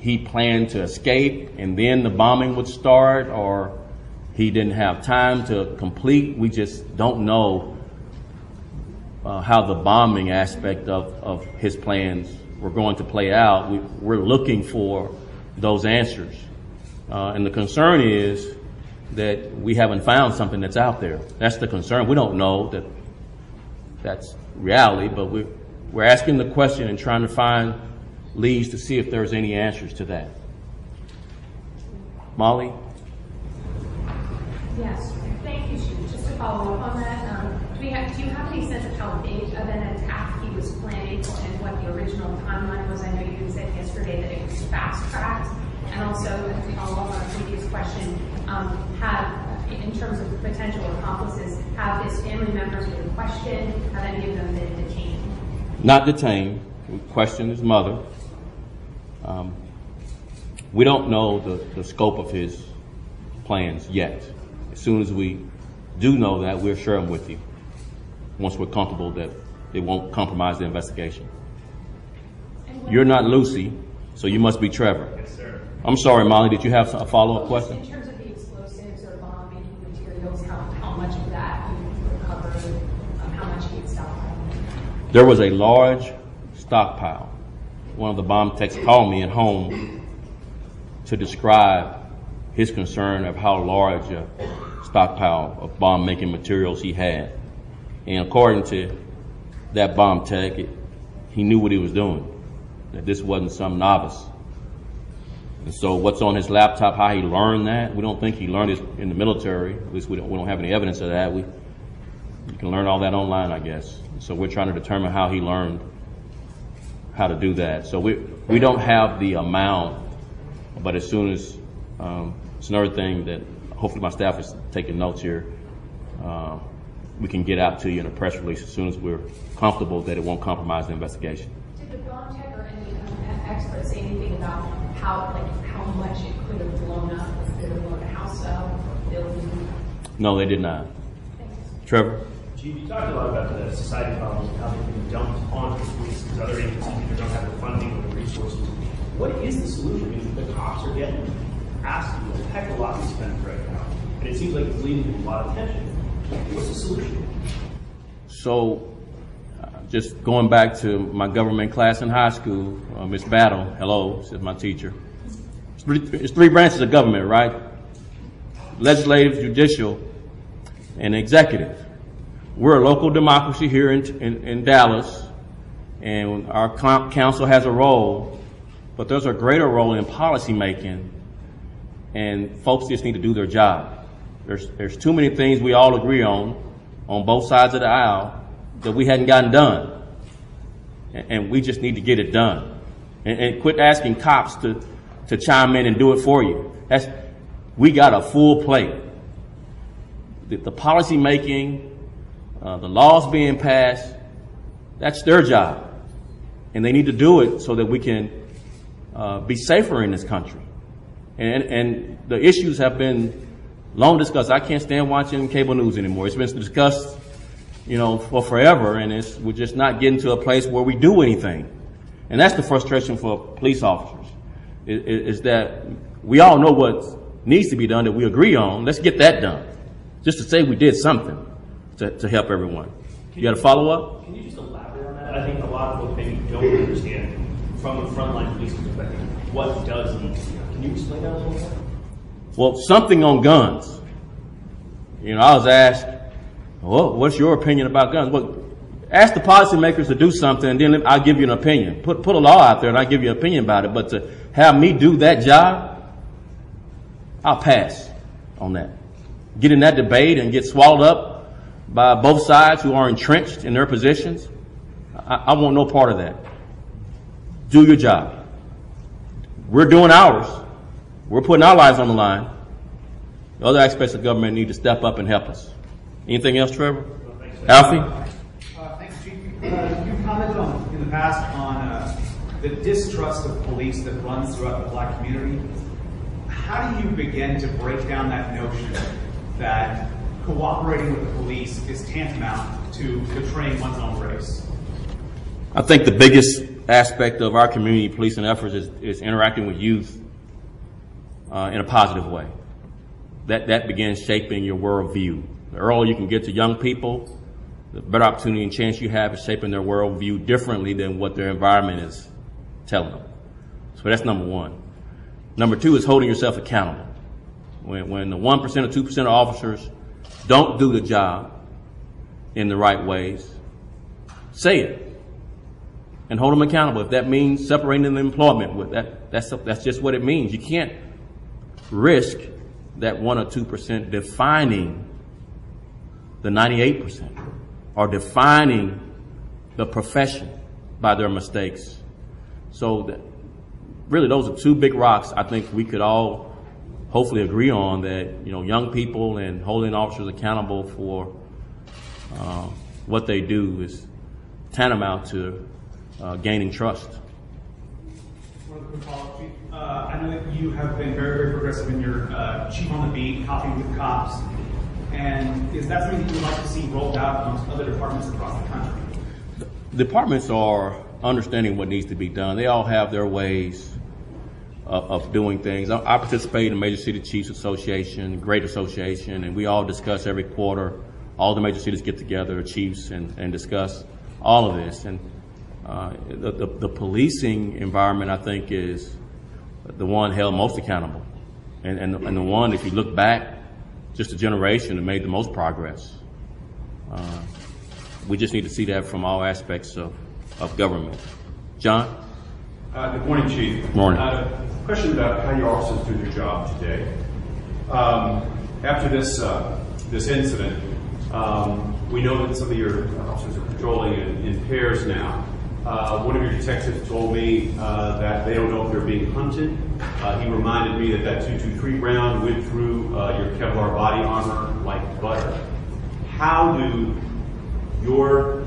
he planned to escape and then the bombing would start or he didn't have time to complete. We just don't know uh, how the bombing aspect of, of his plans were going to play out. We, we're looking for those answers. Uh, and the concern is that we haven't found something that's out there. That's the concern. We don't know that that's reality, but we're, we're asking the question and trying to find leads to see if there's any answers to that. Molly? Yes, thank you, Chief. Just to follow up on that, um, do, have, do, you have any sense of how big of an attack he was planning and what the original timeline was? I know you said yesterday that it was fast tracked. And also, to follow up on a previous question, um, have in terms of potential accomplices, have his family members been questioned? Have any of them been detained? Not detained. We questioned his mother. Um, we don't know the, the scope of his plans yet. As soon as we do know that, we'll share them with you once we're comfortable that it won't compromise the investigation. You're not Lucy, so you must be Trevor. Yes, sir. I'm sorry, Molly, did you have a follow-up question? There was a large stockpile. One of the bomb techs called me at home to describe his concern of how large a stockpile of bomb making materials he had. And according to that bomb tech, it, he knew what he was doing, that this wasn't some novice. And so what's on his laptop, how he learned that, we don't think he learned it in the military. At least we don't, we don't have any evidence of that. We, you can learn all that online, I guess. So we're trying to determine how he learned how to do that. So we we don't have the amount, but as soon as um, it's another thing that hopefully my staff is taking notes here. Uh, we can get out to you in a press release as soon as we're comfortable that it won't compromise the investigation. Did the bomb tech or any um, experts say anything about how like how much it could have blown up? Could have blown a house up, building? No, they did not. Trevor. Chief, you talked a lot about the society problems and how they've been dumped onto police because other agencies either don't have the funding or the resources. What is the solution? I mean, the cops are getting asked a heck of a lot to spend right now, and it seems like it's leading to a lot of tension. What's the solution? So, uh, just going back to my government class in high school, uh, Miss Battle, hello, she's my teacher. It's three, it's three branches of government, right? Legislative, judicial, and executive. we're a local democracy here in, in, in Dallas, and our council has a role, but there's a greater role in policymaking, and folks just need to do their job. There's, there's too many things we all agree on, on both sides of the aisle, that we hadn't gotten done. And, and we just need to get it done. And, and quit asking cops to, to chime in and do it for you. That's, we got a full plate. The, the policy making, uh, the laws being passed, that's their job. And they need to do it so that we can uh, be safer in this country. And, and the issues have been long discussed. I can't stand watching cable news anymore. It's been discussed, you know, for forever, and it's, we're just not getting to a place where we do anything. And that's the frustration for police officers, is, is that we all know what needs to be done that we agree on. Let's get that done. Just to say we did something to, to help everyone. You got a follow up? Can you just elaborate on that? I think a lot of folks maybe don't understand from the frontline police perspective what does be. Can you explain that a little more? Well, something on guns. You know, I was asked, well, what's your opinion about guns? Well, ask the policymakers to do something and then I'll give you an opinion. Put, put a law out there and I'll give you an opinion about it. But to have me do that job, I'll pass on that. Get in that debate and get swallowed up by both sides who are entrenched in their positions. I, I want no part of that. Do your job. We're doing ours. We're putting our lives on the line. The other aspects of government need to step up and help us. Anything else, Trevor? Alfie? Uh, thanks, Chief. Uh, you commented on, in the past on uh, the distrust of police that runs throughout the black community. How do you begin to break down that notion that cooperating with the police is tantamount to betraying one's own race? I think the biggest aspect of our community policing efforts is, interacting with youth uh, in a positive way. That, that begins shaping your worldview. The earlier you can get to young people, the better opportunity and chance you have of shaping their worldview differently than what their environment is telling them. So that's number one. Number two is holding yourself accountable. When, when the 1% or 2% of officers don't do the job in the right ways, say it and hold them accountable. If that means separating the employment, with that, that's, that's just what it means. You can't risk that 1 or 2% defining the 98% or defining the profession by their mistakes. So that, really those are two big rocks I think we could all hopefully agree on that, you know, young people and holding officers accountable for uh, what they do is tantamount to uh, gaining trust. Uh, I know that you have been very, very progressive in your uh, chief on the beat, coffee with cops. And is that something that you would like to see rolled out amongst other departments across the country? Departments are understanding what needs to be done. They all have their ways of, doing things. I, I, participate in the Major City Chiefs Association, Great Association, and we all discuss every quarter. All the major cities get together, chiefs, and, and discuss all of this. And uh, the, the, the, policing environment, I think, is the one held most accountable. And, and, and the one, if you look back, just a generation that made the most progress. Uh, we just need to see that from all aspects of, of government. John? Uh, good morning, Chief. Good morning. Uh, question about how your officers do their job today. Um, after this uh, this incident, um, we know that some of your officers are patrolling in, in pairs now. Uh, one of your detectives told me uh, that they don't know if they're being hunted. Uh, he reminded me that that 223 round went through uh, your Kevlar body armor like butter. How do your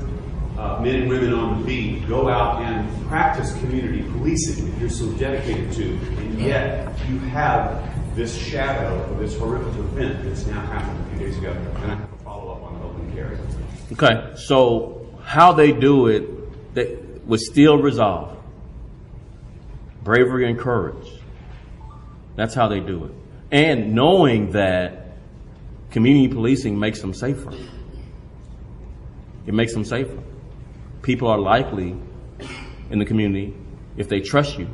uh, men and women on the beat go out and practice community policing that you're so dedicated to, and yet you have this shadow of this horrific event that's now happened a few days ago? And I have a follow up on open carry. Okay, so how they do it, they, with still resolve, bravery and courage. That's how they do it. And knowing that community policing makes them safer. It makes them safer. People are likely in the community, if they trust you,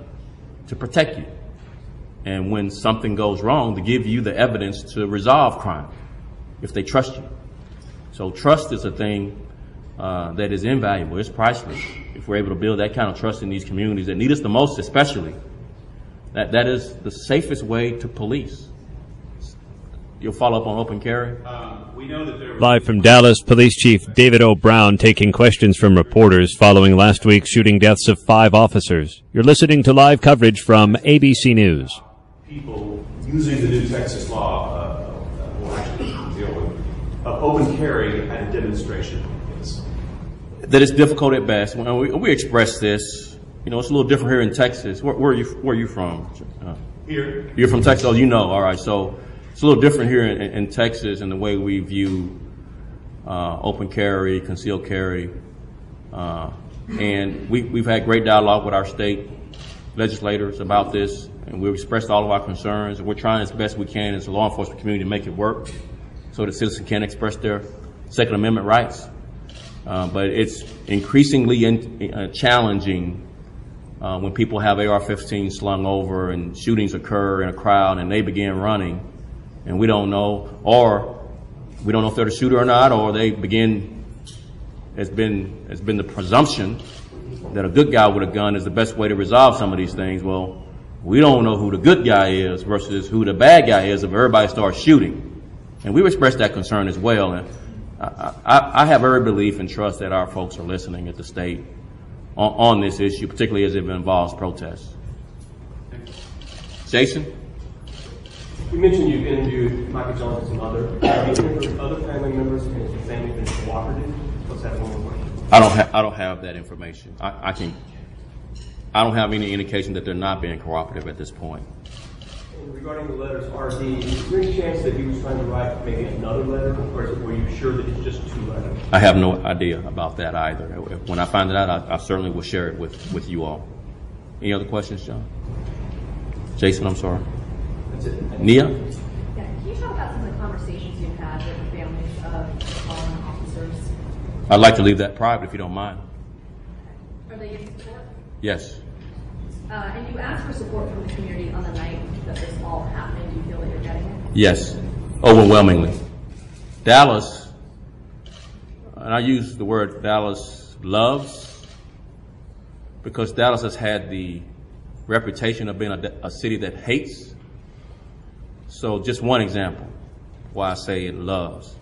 to protect you. And when something goes wrong, to give you the evidence to resolve crime, if they trust you. So trust is a thing uh, that is invaluable. It's priceless. If we're able to build that kind of trust in these communities that need us the most, especially, that, that is the safest way to police. You'll follow up on open carry? we know that there Live from Dallas, Police Chief David O. Brown taking questions from reporters following last week's shooting deaths of five officers. You're listening to live coverage from ABC News. people using the new Texas law, uh, uh, will actually deal with, of open carry at a demonstration. Yes. that it's difficult at best. When we, we express this, you know, it's a little different here in Texas. Where, where are you? Where are you from? Uh, Here. You're from Texas. Oh, you know. All right. So it's a little different here in, in Texas in the way we view uh, open carry, concealed carry, uh, and we, we've had great dialogue with our state legislators about this, and we've expressed all of our concerns, and we're trying as best we can as a law enforcement community to make it work so that citizens can express their Second Amendment rights. Uh, but it's increasingly in, uh, challenging uh, when people have AR-15 slung over and shootings occur in a crowd and they begin running, and we don't know, or we don't know if they're the shooter or not, or they begin. Has been has been the presumption that a good guy with a gun is the best way to resolve some of these things. Well, we don't know who the good guy is versus who the bad guy is if everybody starts shooting, and we've expressed that concern as well. And I, I, I have every belief and trust that our folks are listening at the state on, on this issue, particularly as it involves protests. Jason? You mentioned you've interviewed Micah Johnson's mother. Have you interviewed other family members and has the family been cooperative? Let's have one more question. I don't have I don't have that information. I, I can I don't have any indication that they're not being cooperative at this point. And regarding the letters, RB, is there any chance that he was trying to write maybe another letter, or is it, were you sure that it's just two letters? I have no idea about that either. Uh, when I find it out, I, I certainly will share it with, with you all. Any other questions, John? Jason, I'm sorry. Nia? Yeah, can you talk about some of the conversations you've had with the families of fallen officers? I'd like to leave that private if you don't mind. Are they getting support? Yes. Uh, and you asked for support from the community on the night that this all happened. Do you feel that you're getting it? Yes, overwhelmingly. Dallas, and I use the word Dallas loves because Dallas has had the reputation of being a, a city that hates. So, just one example why I say it loves.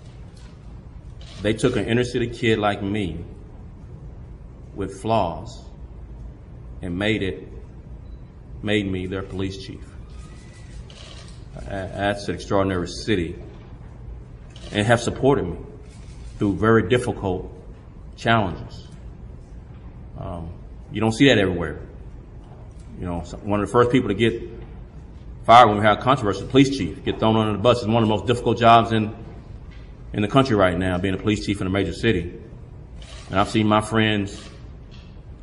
They took an inner city kid like me with flaws and made it, made me their police chief. That's an extraordinary city. And have supported me through very difficult challenges. Um, you don't see that everywhere. You know, one of the first people to get fired when we have controversy, police chief, get thrown under the bus is one of the most difficult jobs in, in the country right now, being a police chief in a major city. And I've seen my friends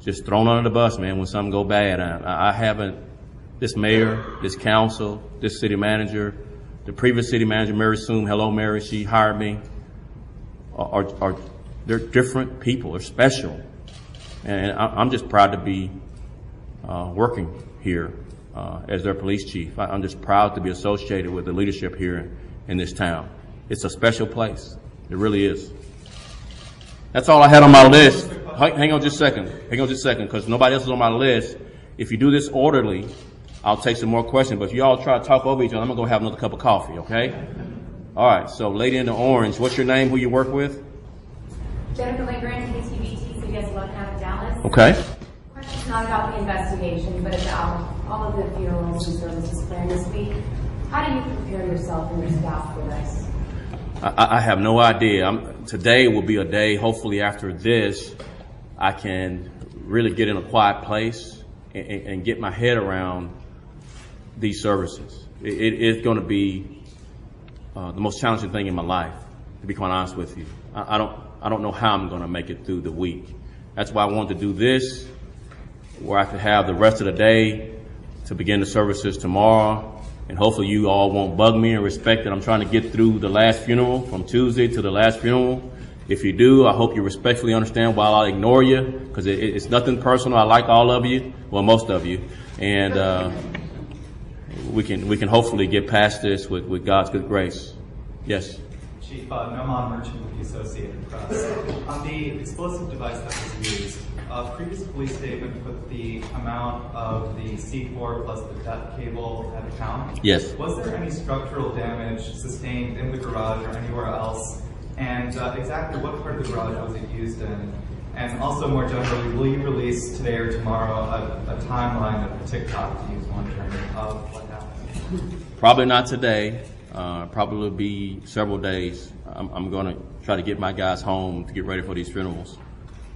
just thrown under the bus, man, when something go bad. I, I haven't, this mayor, this council, this city manager, the previous city manager, Mary Suhm, hello Mary, she hired me, are, are, they're different people, they're special. And I, I'm just proud to be, uh, working here, uh, as their police chief. I, I'm just proud to be associated with the leadership here in this town. It's a special place. It really is. That's all I had on my list. Hang on just a second. Hang on just a second, because nobody else is on my list. If you do this orderly, I'll take some more questions. But if you all try to talk over each other, I'm gonna go have another cup of coffee, okay? All right, so lady in the orange, what's your name, who you work with? Jennifer Lindgren, KTVT, CBS 11 out of Dallas. Okay. Question's not about the investigation, but about all of the funerals and services planned this week. How do you prepare yourself and your staff for this? I, I have no idea. I'm, today will be a day, hopefully after this, I can really get in a quiet place and, and, get my head around these services. It, it is going to be uh, the most challenging thing in my life, to be quite honest with you. I, I don't, I don't know how I'm going to make it through the week. That's why I wanted to do this, where I could have the rest of the day to begin the services tomorrow. And hopefully you all won't bug me and respect that I'm trying to get through the last funeral from Tuesday to the last funeral. If you do, I hope you respectfully understand why I'll ignore you, because it, it's nothing personal. I like all of you, well, most of you, and uh, we can we can hopefully get past this with, with God's good grace. Yes. Chief uh, Merchant with the Associated Press. On the explosive device that was used, a previous police statement put the amount of the C4 plus the death cable at a count. Yes. Was there any structural damage sustained in the garage or anywhere else? And uh, exactly what part of the garage was it used in? And also more generally, will you release today or tomorrow a, a timeline of the tick-tock, to use one term, of what happened? Probably not today. Uh, probably will be several days. I'm, I'm going to try to get my guys home to get ready for these funerals.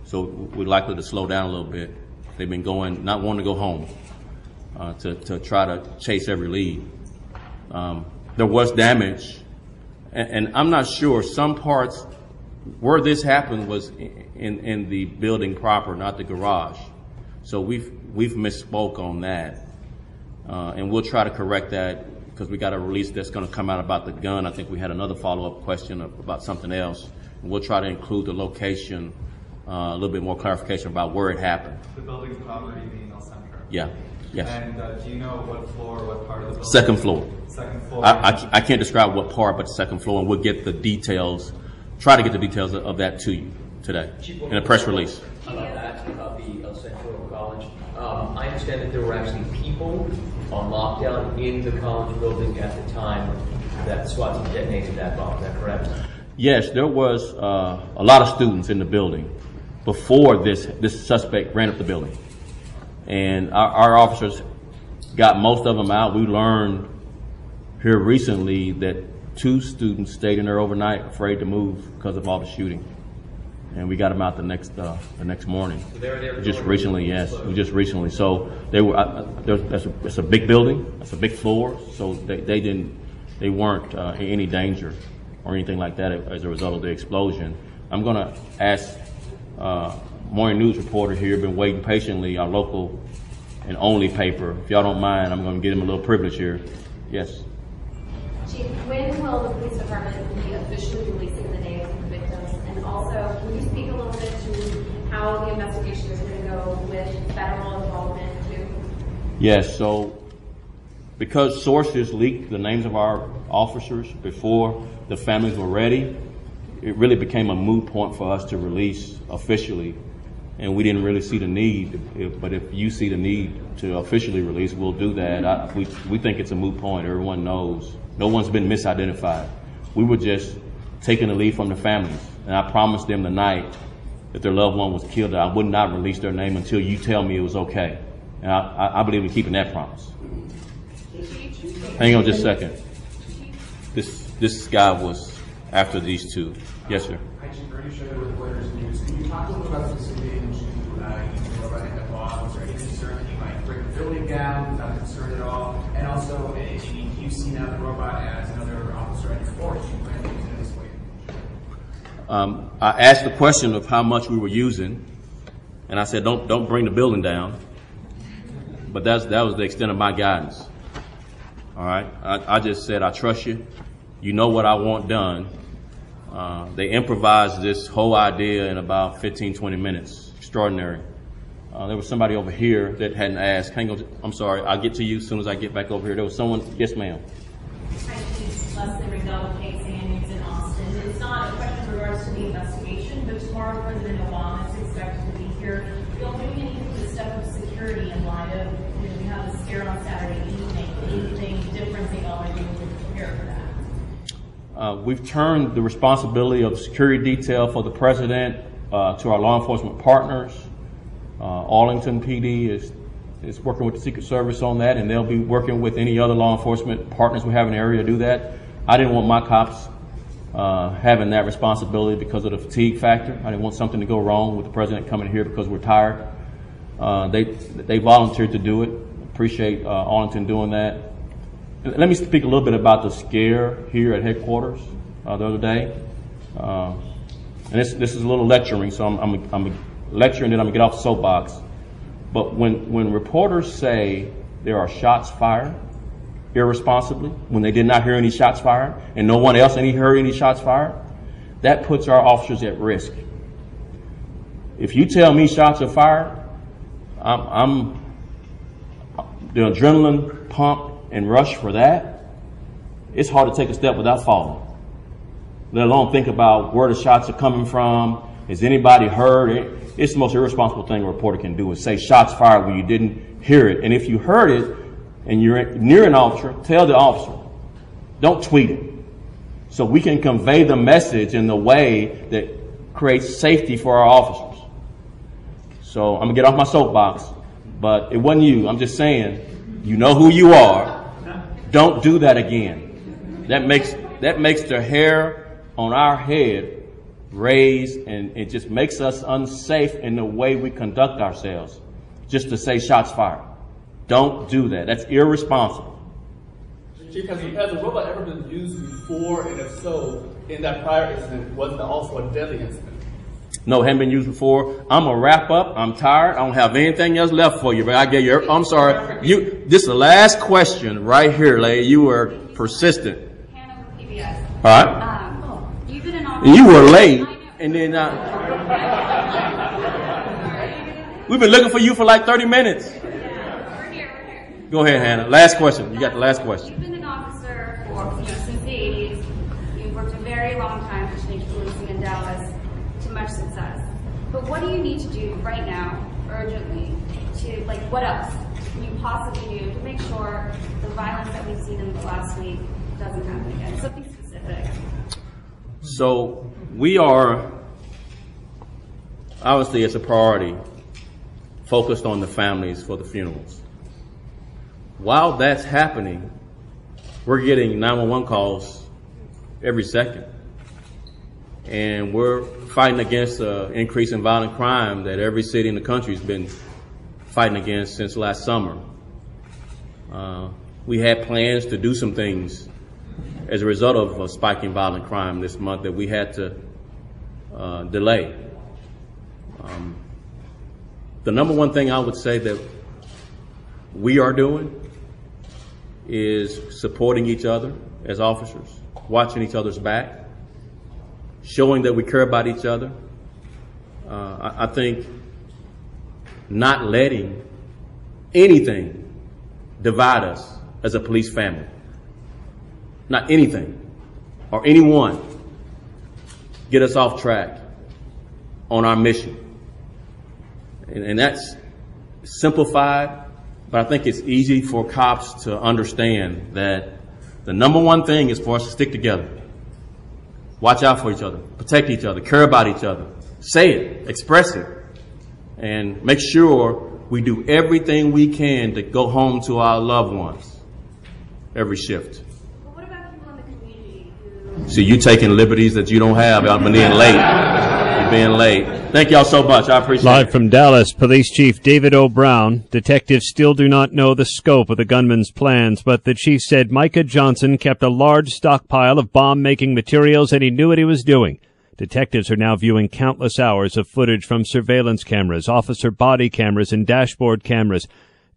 So we're likely to slow down a little bit. They've been going, not wanting to go home, uh, to, to try to chase every lead. Um, there was damage, and, and I'm not sure. Some parts where this happened was in, in the building proper, not the garage. So we've we've misspoke on that, uh, and we'll try to correct that because we got a release that's going to come out about the gun. I think we had another follow-up question about something else. And we'll try to include the location, a little bit more clarification about where it happened. The building's property being El Centro. Yeah. Yes. And uh, do you know what floor, what part of the building? Second floor. Second floor. I, I, I can't describe what part, but the second floor, and we'll get the details, try to get the details of, of that to you today in a press release. I'd like to ask about the El Centro College. Um, I understand that there were actually people on lockdown in the college building at the time that SWAT team detonated that bomb. Is that correct? Yes, there was uh, a lot of students in the building before this this suspect ran up the building, and our, our officers got most of them out. We learned here recently that two students stayed in there overnight, afraid to move because of all the shooting and we got them out the next uh, the next morning. So they were there just recently, yes, exploded. just recently. So they were. Uh, there's, that's a, it's a big building. That's a big floor. So they, they didn't. They weren't uh, in any danger or anything like that as a result of the explosion. I'm going to ask uh, morning news reporter here, been waiting patiently, our local and only paper. If y'all don't mind, I'm going to give him a little privilege here. Yes. Chief, when will the police department be officially releasing the names of the victims? And also, can you speak a little bit to how the investigation is going to go with federal involvement too? Yes, so because sources leaked the names of our officers before the families were ready, it really became a moot point for us to release officially. And we didn't really see the need, If- but if you see the need to officially release, we'll do that. I, we, we think it's a moot point. Everyone knows. No one's been misidentified. We were just taking the lead from the families. And I promised them tonight that their loved one was killed, I would not release their name until you tell me it was okay. And I, I, I believe in keeping that promise. Hang on just a second. This, this guy was after these two. Yes, sir. Hi, Chief Ernie Scheyder with Reuters News. Can you talk a little about the decision to uh, the robot in the law? Was there any concern that you might break the building down? Not a concern at all. And also, uh, you- you've seen now the robot as another officer your force. You plan to use it this way? Um, I asked the question of how much we were using, and I said, don't, don't bring the building down. But that's, that was the extent of my guidance. All right? I, I just said, I trust you. You know what I want done. Uh, they improvised this whole idea in about 15, 20 minutes. Extraordinary. Uh, there was somebody over here that hadn't asked. Hang on, I'm sorry. I'll get to you as soon as I get back over here. There was someone. Yes, ma'am. Hi, Leslie News in Austin. It's not a question in regards to the investigation, but tomorrow President Obama is expected to be here. Are you doing anything to step up security in light of, you know, we have the scare on Saturday evening? Anything different that y'all are doing to prepare for that? Uh, we've turned the responsibility of security detail for the president uh, to our law enforcement partners. Uh, Arlington PD is is working with the Secret Service on that, and they'll be working with any other law enforcement partners we have in the area to do that. I didn't want my cops uh, having that responsibility because of the fatigue factor. I didn't want something to go wrong with the president coming here because we're tired. Uh, they they volunteered to do it. Appreciate uh, Arlington doing that. Let me speak a little bit about the scare here at headquarters uh, the other day. Uh, and this, this is a little lecturing, so I'm, I'm, I'm lecturing, then I'm going to get off the soapbox. But when, when reporters say there are shots fired irresponsibly, when they did not hear any shots fired, and no one else any heard any shots fired, that puts our officers at risk. If you tell me shots are fired, I'm, I'm the adrenaline pump and rush for that, it's hard to take a step without falling. let alone think about where the shots are coming from. Has anybody heard it? It's the most irresponsible thing a reporter can do is say shots fired when you didn't hear it. And if you heard it and you're near an officer, tell the officer. Don't tweet it. So we can convey the message in the way that creates safety for our officers. So I'm gonna get off my soapbox, but it wasn't you. I'm just saying, you know who you are. Don't do that again. That makes that makes the hair on our head raise and it just makes us unsafe in the way we conduct ourselves. Just to say shots fired. Don't do that. That's irresponsible. Chief, has, has a robot ever been used before? And if so, in that prior incident, was it also a deadly incident? No, hadn't been used before. I'm gonna wrap up. I'm tired. I don't have anything else left for you, but I gave you. I'm sorry. You. This is the last question right here, lady. You were persistent. All right. Um, you've been in office. You were late, and then uh, we've been looking for you for like 30 minutes. Go ahead, Hannah. Last question. You got the last question. You've been an officer for, you know, since the 80s. You've worked a very long time to change policing in Dallas to much success. But what do you need to do right now, urgently, to, like, what else can you possibly do to make sure the violence that we've seen in the last week doesn't happen again? Something specific. So we are obviously it's a priority focused on the families for the funerals. While that's happening, we're getting 911 calls every second. And we're fighting against an increase in violent crime that every city in the country has been fighting against since last summer. Uh, we had plans to do some things as a result of a spike in violent crime this month that we had to uh, delay. Um, the number one thing I would say that we are doing is supporting each other as officers, watching each other's back, showing that we care about each other. Uh, I, I think not letting anything divide us as a police family. Not anything or anyone get us off track on our mission. And, and that's simplified, but I think it's easy for cops to understand that the number one thing is for us to stick together. Watch out for each other, protect each other, care about each other, say it, express it, and make sure we do everything we can to go home to our loved ones every shift. See, you taking liberties that you don't have. Been being late. You're being late. Thank y'all so much. I appreciate Live it. from Dallas, Police Chief David O. Brown. Detectives still do not know the scope of the gunman's plans, but the chief said Micah Johnson kept a large stockpile of bomb making materials and he knew what he was doing. Detectives are now viewing countless hours of footage from surveillance cameras, officer body cameras, and dashboard cameras.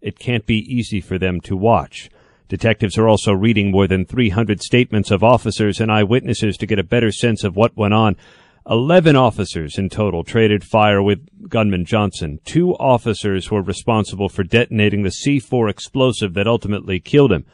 It can't be easy for them to watch. Detectives are also reading more than 300 statements of officers and eyewitnesses to get a better sense of what went on. Eleven officers in total traded fire with gunman Johnson. Two officers were responsible for detonating the C4 explosive that ultimately killed him.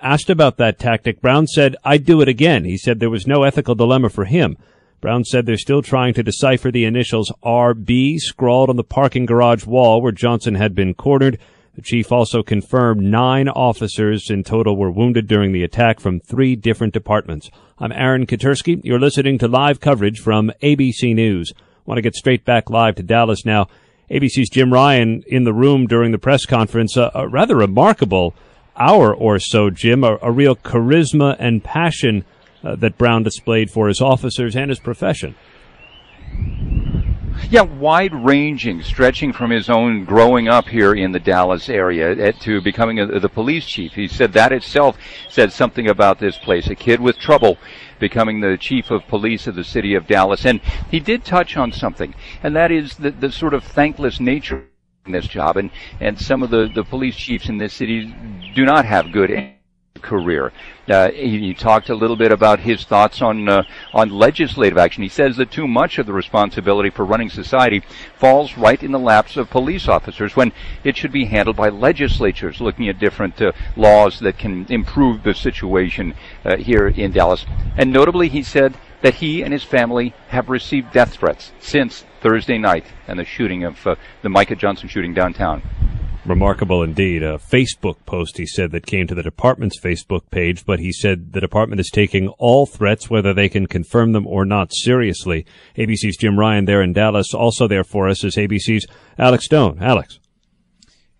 Asked about that tactic, Brown said, I'd do it again. He said there was no ethical dilemma for him. Brown said they're still trying to decipher the initials RB scrawled on the parking garage wall where Johnson had been cornered. The chief also confirmed nine officers in total were wounded during the attack from three different departments. I'm Aaron Katersky. You're listening to live coverage from ABC News. Want to get straight back live to Dallas now. ABC's Jim Ryan in the room during the press conference. A, a rather remarkable hour or so, Jim. A, a real charisma and passion uh, that Brown displayed for his officers and his profession. Yeah, wide ranging, stretching from his own growing up here in the Dallas area eh, to becoming a, the police chief. He said that itself said something about this place. A kid with trouble becoming the chief of police of the city of Dallas. And he did touch on something, and that is the, the sort of thankless nature in this job. And, and some of the, the police chiefs in this city do not have good career. Uh, talked a little bit about his thoughts on uh, on legislative action. He says that too much of the responsibility for running society falls right in the laps of police officers when it should be handled by legislatures looking at different uh, laws that can improve the situation uh, here in Dallas. And notably, he said that he and his family have received death threats since Thursday night and the shooting of uh, the Micah Johnson shooting downtown. Remarkable indeed. A Facebook post, he said, that came to the department's Facebook page, but he said the department is taking all threats, whether they can confirm them or not, seriously. ABC's Jim Ryan there in Dallas. Also there for us is ABC's Alex Stone. Alex.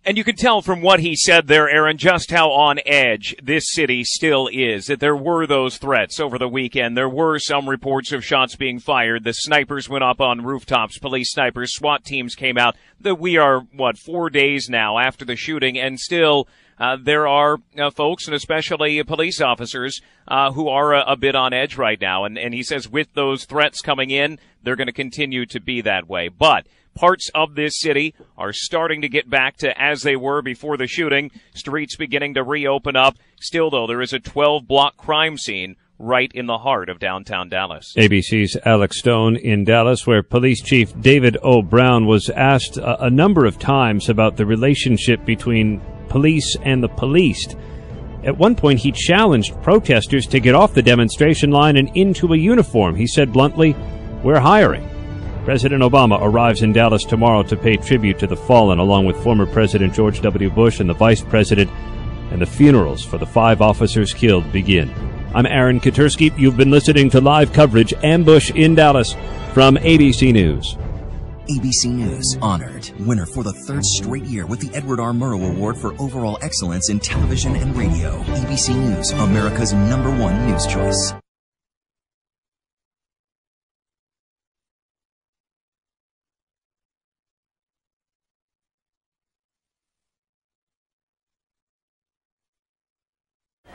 And you can tell from what he said there, Aaron, just how on edge this city still is. That there were those threats over the weekend. There were some reports of shots being fired. The snipers went up on rooftops. Police snipers, SWAT teams came out. That we are, what, four days now after the shooting and still uh, there are uh, folks, and especially police officers, uh, who are a, a, bit on edge right now. And, and he says with those threats coming in, they're going to continue to be that way. But parts of this city are starting to get back to as they were before the shooting. Streets beginning to reopen up. Still, though, there is a 12 block crime scene right in the heart of downtown Dallas. ABC's Alex Stone in Dallas, where Police Chief David O. Brown was asked a, a number of times about the relationship between police and the policed. At one point, he challenged protesters to get off the demonstration line and into a uniform. He said bluntly, We're hiring. President Obama arrives in Dallas tomorrow to pay tribute to the fallen, along with former President George W. Bush and the Vice President, and the funerals for the five officers killed begin. I'm Aaron Katersky. You've been listening to live coverage Ambush in Dallas from ABC News. ABC News honored winner for the third straight year with the Edward R. Murrow Award for overall excellence in television and radio. ABC News, America's number one news choice.